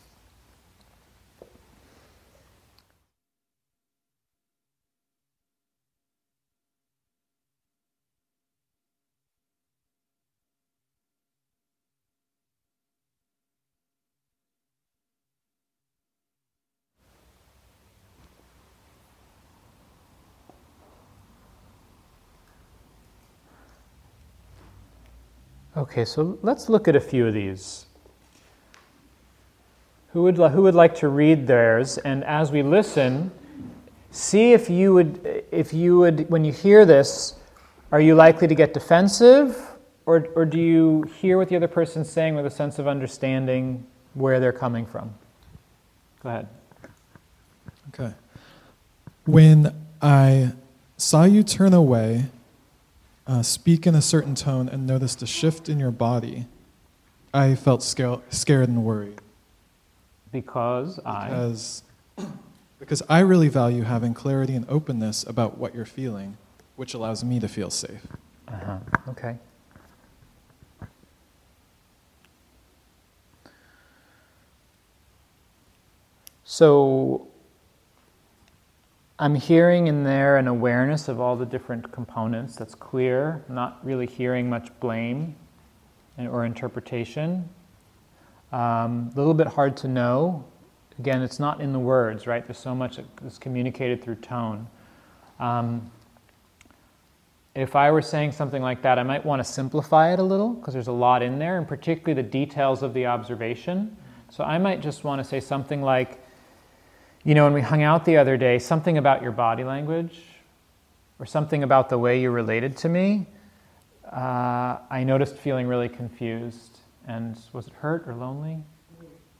Okay, so let's look at a few of these. Who would, who would like to read theirs? And as we listen, see if you would, if you would, when you hear this, are you likely to get defensive, or, or do you hear what the other person's saying with a sense of understanding where they're coming from? Go ahead. Okay. When I saw you turn away, uh, speak in a certain tone, and noticed a shift in your body, I felt sca- scared and worried. Because I. Because, because I really value having clarity and openness about what you're feeling, which allows me to feel safe. Uh-huh. Okay. So I'm hearing in there an awareness of all the different components that's clear, not really hearing much blame or interpretation. Um, a little bit hard to know. Again, it's not in the words, right? There's so much that's communicated through tone. Um, if I were saying something like that, I might want to simplify it a little because there's a lot in there, and particularly the details of the observation. So I might just want to say something like, you know, when we hung out the other day, something about your body language or something about the way you related to me, uh, I noticed feeling really confused. And was it hurt or lonely?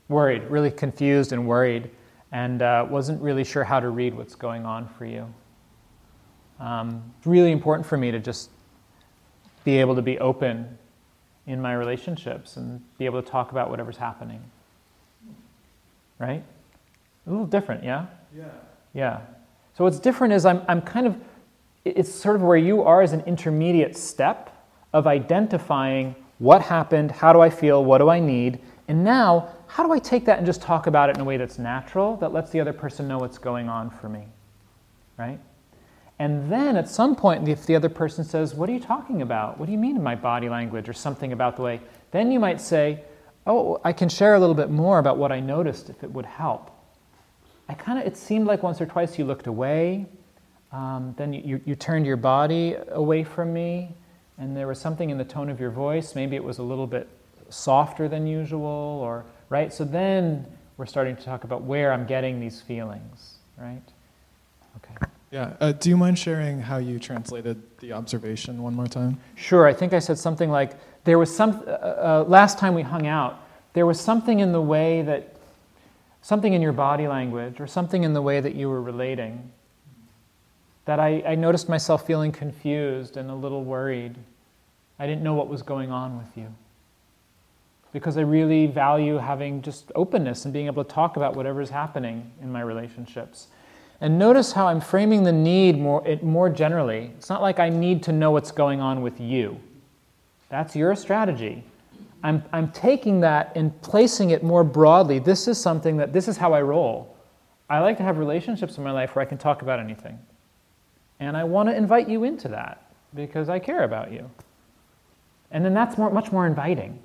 Worried, really confused and worried, and uh, wasn't really sure how to read what's going on for you. Um, it's really important for me to just be able to be open in my relationships and be able to talk about whatever's happening. Right? A little different, yeah? Yeah. Yeah. So what's different is I'm, I'm kind of, it's sort of where you are as an intermediate step of identifying what happened, how do I feel, what do I need, and now how do I take that and just talk about it in a way that's natural, that lets the other person know what's going on for me, right? And then at some point, if the other person says, What are you talking about? What do you mean in my body language or something about the way? Then you might say, Oh, I can share a little bit more about what I noticed if it would help. I kind of, it seemed like once or twice you looked away, um, then you, you, you turned your body away from me, and there was something in the tone of your voice. Maybe it was a little bit softer than usual, or, right? So then we're starting to talk about where I'm getting these feelings, right? Okay. Yeah. Uh, do you mind sharing how you translated the observation one more time? Sure, I think I said something like, there was some, uh, uh, last time we hung out, there was something in the way that, something in your body language or something in the way that you were relating that I, I noticed myself feeling confused and a little worried. I didn't know what was going on with you. Because I really value having just openness and being able to talk about whatever's happening in my relationships. And notice how I'm framing the need more, it more generally. It's not like I need to know what's going on with you. That's your strategy. I'm, I'm taking that and placing it more broadly. This is something that, this is how I roll. I like to have relationships in my life where I can talk about anything. And I want to invite you into that because I care about you. And then that's more, much more inviting,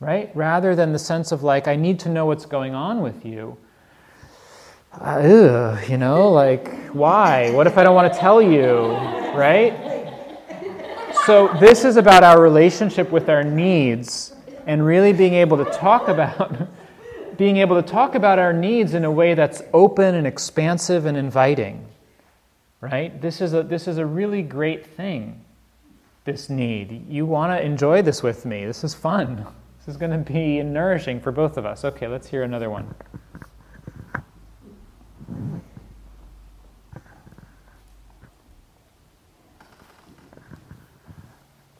right? Rather than the sense of like, I need to know what's going on with you. Uh, ugh, you know, like, why? What if I don't want to tell you, right? So, this is about our relationship with our needs and really being able to talk about being able to talk about our needs in a way that's open and expansive and inviting. Right? This is a this is a really great thing. This need. You want to enjoy this with me. This is fun. This is going to be nourishing for both of us. Okay, let's hear another one.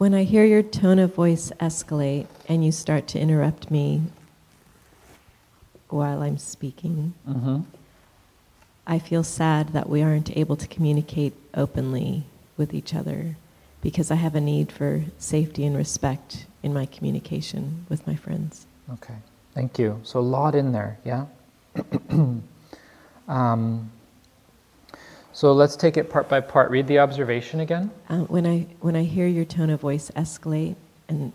When I hear your tone of voice escalate and you start to interrupt me while I'm speaking, Mm-hmm. I feel sad that we aren't able to communicate openly with each other because I have a need for safety and respect in my communication with my friends. Okay, thank you. So a lot in there, yeah. um, so let's take it part by part. Read the observation again. Uh, when I when I hear your tone of voice escalate and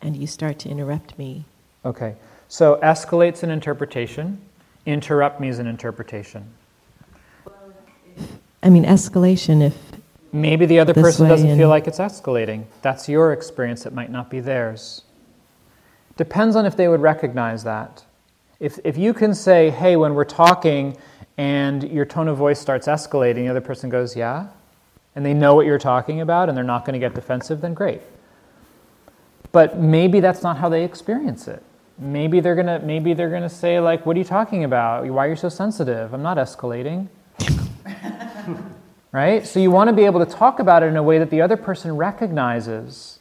and you start to interrupt me, Okay, so escalates an interpretation. Interrupt me is an interpretation. I mean escalation if Maybe the other person doesn't feel like it's escalating. That's your experience, it might not be theirs. Depends on if they would recognize that. If, if you can say, hey, when we're talking and your tone of voice starts escalating, the other person goes, yeah, and they know what you're talking about and they're not going to get defensive, then great. But maybe that's not how they experience it. Maybe they're gonna maybe they're gonna say like, "What are you talking about? Why are you so sensitive? I'm not escalating." right? So you want to be able to talk about it in a way that the other person recognizes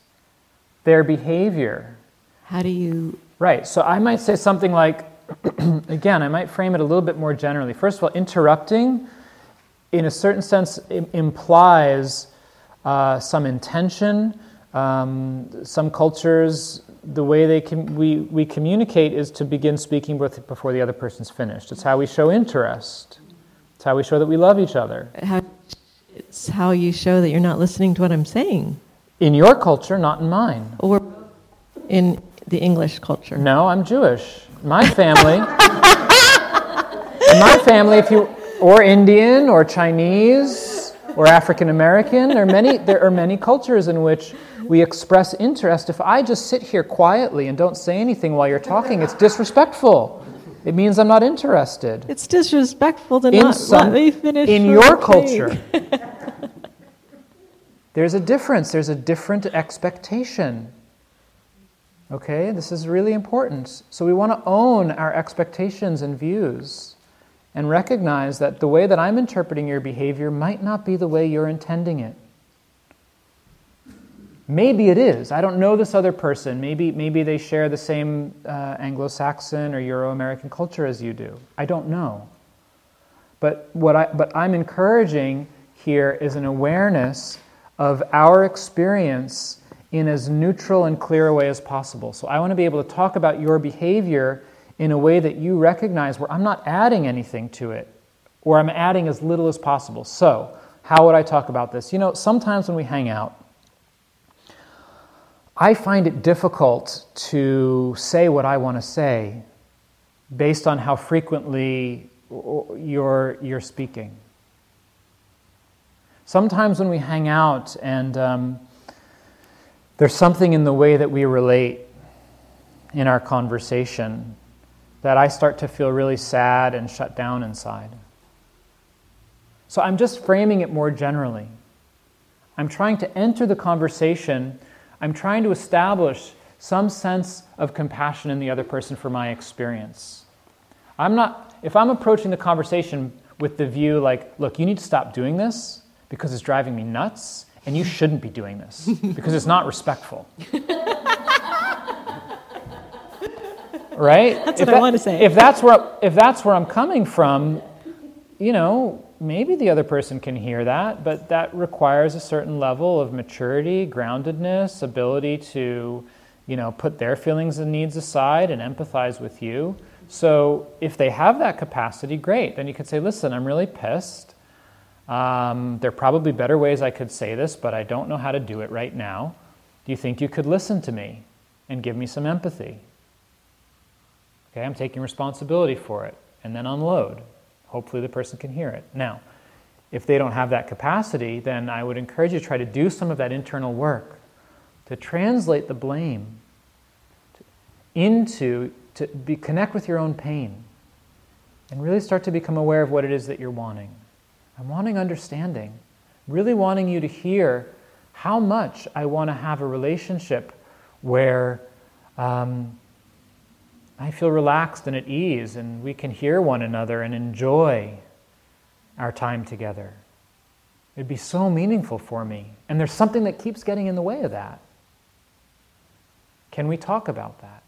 their behavior. How do you Right. So I might say something like, again, I might frame it a little bit more generally. First of all, interrupting, in a certain sense, im- implies uh, some intention. Um, some cultures, the way they com- we, we communicate is to begin speaking before the other person's finished. It's how we show interest. It's how we show that we love each other. how it's how you show that you're not listening to what I'm saying In your culture, not in mine. or in the English culture. No, I'm Jewish. My family, my family, if you or Indian or Chinese or African American, there are many there are many cultures in which we express interest. If I just sit here quietly and don't say anything while you're talking, it's disrespectful. It means I'm not interested. It's disrespectful to In not some- let me finish. in your culture. There's a difference. There's a different expectation. Okay, this is really important. So we want to own our expectations and views and recognize that the way that I'm interpreting your behavior might not be the way you're intending it. Maybe it is. I don't know this other person. Maybe, maybe they share the same uh, Anglo Saxon or Euro American culture as you do. I don't know. But what I, but I'm encouraging here is an awareness of our experience in as neutral and clear a way as possible. So I want to be able to talk about your behavior in a way that you recognize where I'm not adding anything to it, or I'm adding as little as possible. So, how would I talk about this? You know, sometimes when we hang out, I find it difficult to say what I want to say based on how frequently you're, you're speaking. Sometimes when we hang out and um, there's something in the way that we relate in our conversation that I start to feel really sad and shut down inside. So I'm just framing it more generally. I'm trying to enter the conversation, I'm trying to establish some sense of compassion in the other person for my experience. I'm not, if I'm approaching the conversation with the view like, look, you need to stop doing this because it's driving me nuts, and you shouldn't be doing this because it's not respectful. right? That's If what I want to say. If that's where if that's where I'm coming from, you know, maybe the other person can hear that, but that requires a certain level of maturity, groundedness, ability to, you know, put their feelings and needs aside and empathize with you. So if they have that capacity, great. Then you could say, listen, I'm really pissed. Um, there are probably better ways I could say this, but I don't know how to do it right now. Do you think you could listen to me and give me some empathy? Okay, I'm taking responsibility for it, and then unload. Hopefully, the person can hear it. Now, if they don't have that capacity, then I would encourage you to try to do some of that internal work to translate the blame into, to be, connect with your own pain and really start to become aware of what it is that you're wanting. I'm wanting understanding, really wanting you to hear how much I want to have a relationship where um, I feel relaxed and at ease, and we can hear one another and enjoy our time together. It'd be so meaningful for me. And there's something that keeps getting in the way of that. Can we talk about that?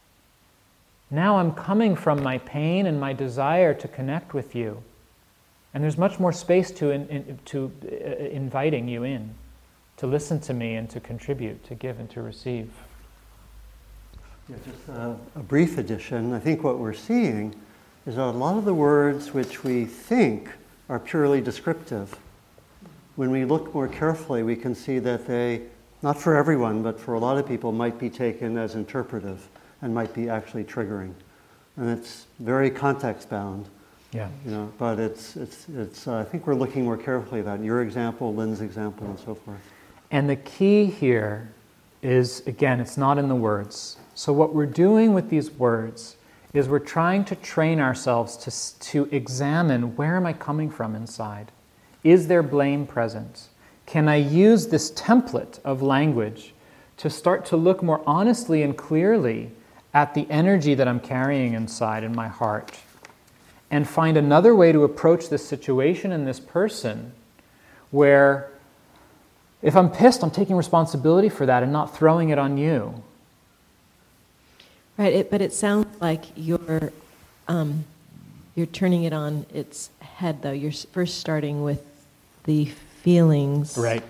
Now I'm coming from my pain and my desire to connect with you. And there's much more space to, in, in, to uh, inviting you in, to listen to me and to contribute, to give and to receive. Yeah, just a, a brief addition. I think what we're seeing is that a lot of the words which we think are purely descriptive, when we look more carefully, we can see that they, not for everyone, but for a lot of people, might be taken as interpretive and might be actually triggering. And it's very context bound. Yeah. You know, but it's, it's, it's, uh, I think we're looking more carefully at that. Your example, Lynn's example, and so forth. And the key here is again, it's not in the words. So, what we're doing with these words is we're trying to train ourselves to, to examine where am I coming from inside? Is there blame present? Can I use this template of language to start to look more honestly and clearly at the energy that I'm carrying inside in my heart and find another way to approach this situation and this person where if I'm pissed, I'm taking responsibility for that and not throwing it on you. Right, it, but it sounds like you're, um, you're turning it on its head, though. You're first starting with the feelings. Right.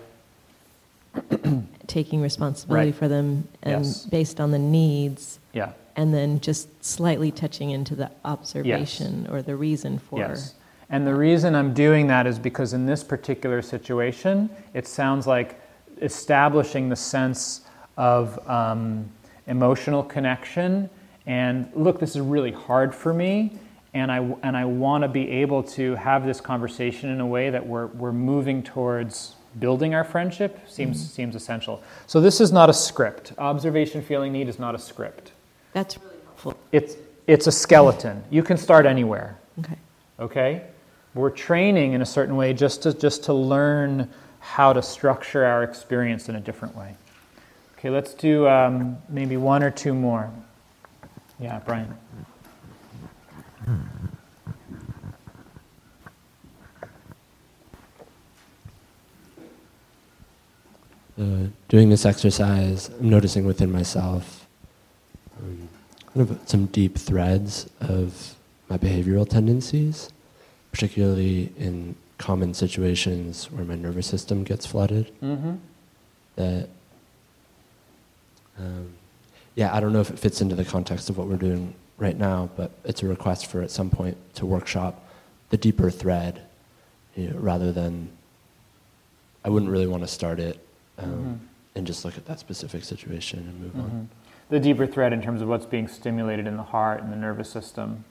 taking responsibility Right. for them and Yes. based on the needs. Yeah. And then just slightly touching into the observation or the reason for. Yes. And the reason I'm doing that is because in this particular situation, it sounds like establishing the sense of um, emotional connection. And look, this is really hard for me. And I, and I want to be able to have this conversation in a way that we're, we're moving towards building our friendship seems, Mm-hmm. seems essential. So this is not a script. Observation, feeling, need is not a script. That's really helpful. It's, it's a skeleton. You can start anywhere. Okay. Okay? We're training in a certain way just to, just to learn how to structure our experience in a different way. Okay, let's do um, maybe one or two more. Yeah, Brian. uh, doing this exercise, I'm noticing within myself kind of some deep threads of my behavioral tendencies, particularly in common situations where my nervous system gets flooded. Mm-hmm. That, um, yeah, I don't know if it fits into the context of what we're doing right now, but it's a request for at some point to workshop the deeper thread you know, rather than, I wouldn't really want to start it um, Mhm. and just look at that specific situation and move Mhm. on. The deeper thread in terms of what's being stimulated in the heart and the nervous system,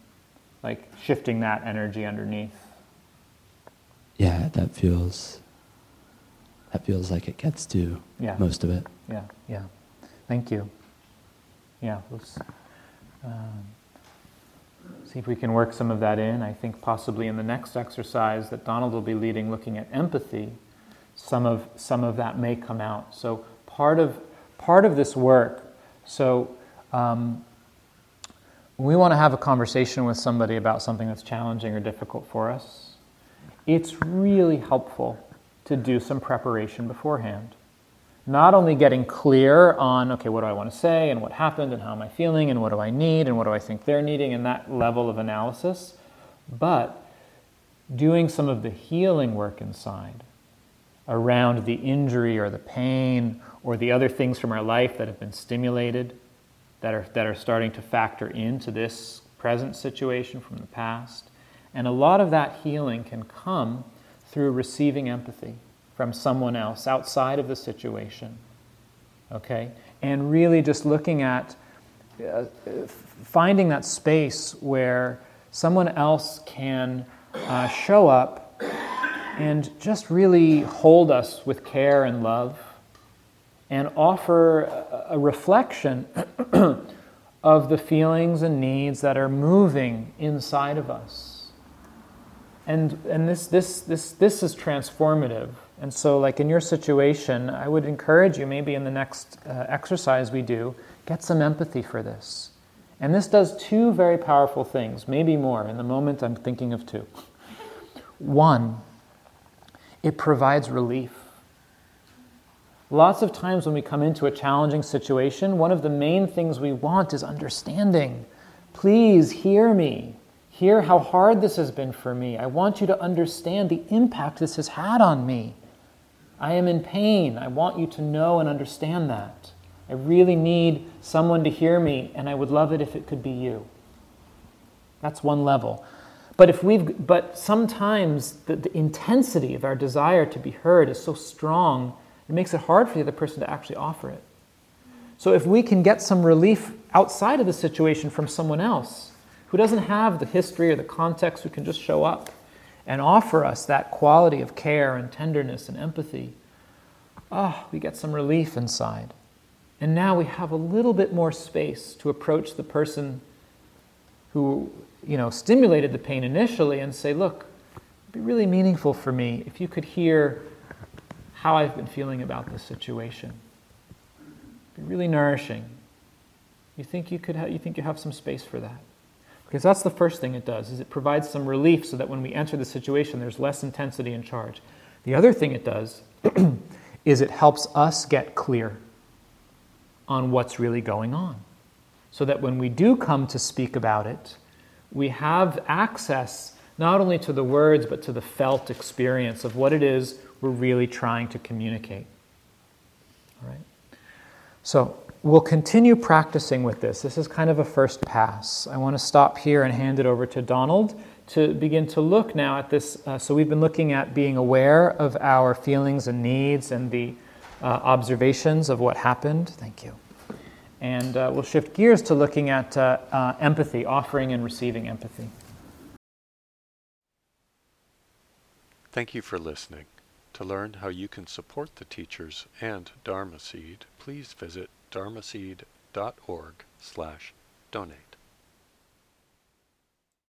like shifting that energy underneath. Yeah, that feels that feels like it gets to Yeah. most of it. Yeah, yeah. Thank you. Yeah, let's um, see if we can work some of that in. I think possibly in the next exercise that Donald will be leading, looking at empathy, some of some of that may come out. So part of part of this work. So um, we want to have a conversation with somebody about something that's challenging or difficult for us, it's really helpful to do some preparation beforehand. Not only getting clear on, okay, what do I want to say and what happened and how am I feeling and what do I need and what do I think they're needing and that level of analysis, but doing some of the healing work inside around the injury or the pain or the other things from our life that have been stimulated that are, that are starting to factor into this present situation from the past. And a lot of that healing can come through receiving empathy from someone else outside of the situation. Okay? And really just looking at uh, finding that space where someone else can uh, show up and just really hold us with care and love and offer a, reflection of the feelings and needs that are moving inside of us. And, and this, this, this, this is transformative. And so, like in your situation, I would encourage you maybe in the next uh, exercise we do, get some empathy for this. And this does two very powerful things, maybe more. In the moment, I'm thinking of two. One, it provides relief. Lots of times when we come into a challenging situation, one of the main things we want is understanding. Please hear me. Hear how hard this has been for me. I want you to understand the impact this has had on me. I am in pain. I want you to know and understand that. I really need someone to hear me, and I would love it if it could be you. That's one level. But if we've but sometimes the, the intensity of our desire to be heard is so strong, it makes it hard for the other person to actually offer it. So if we can get some relief outside of the situation from someone else who doesn't have the history or the context, who can just show up and offer us that quality of care and tenderness and empathy, ah, oh, we get some relief inside. And now we have a little bit more space to approach the person who, you know, stimulated the pain initially and say, look, it'd be really meaningful for me if you could hear how I've been feeling about this situation. It'd be really nourishing. You think you could ha- you think you have some space for that? Because that's the first thing it does is it provides some relief so that when we enter the situation there's less intensity and charge. The other thing it does is it helps us get clear on what's really going on. So that when we do come to speak about it, we have access not only to the words but to the felt experience of what it is we're really trying to communicate. All right? So, we'll continue practicing with this. This is kind of a first pass. I want to stop here and hand it over to Donald to begin to look now at this. Uh, so, we've been looking at being aware of our feelings and needs and the uh, observations of what happened. Thank you. And uh, we'll shift gears to looking at uh, uh, empathy, offering and receiving empathy. Thank you for listening. To learn how you can support the teachers and Dharma Seed, please visit dharma dharmaseed.org slash donate.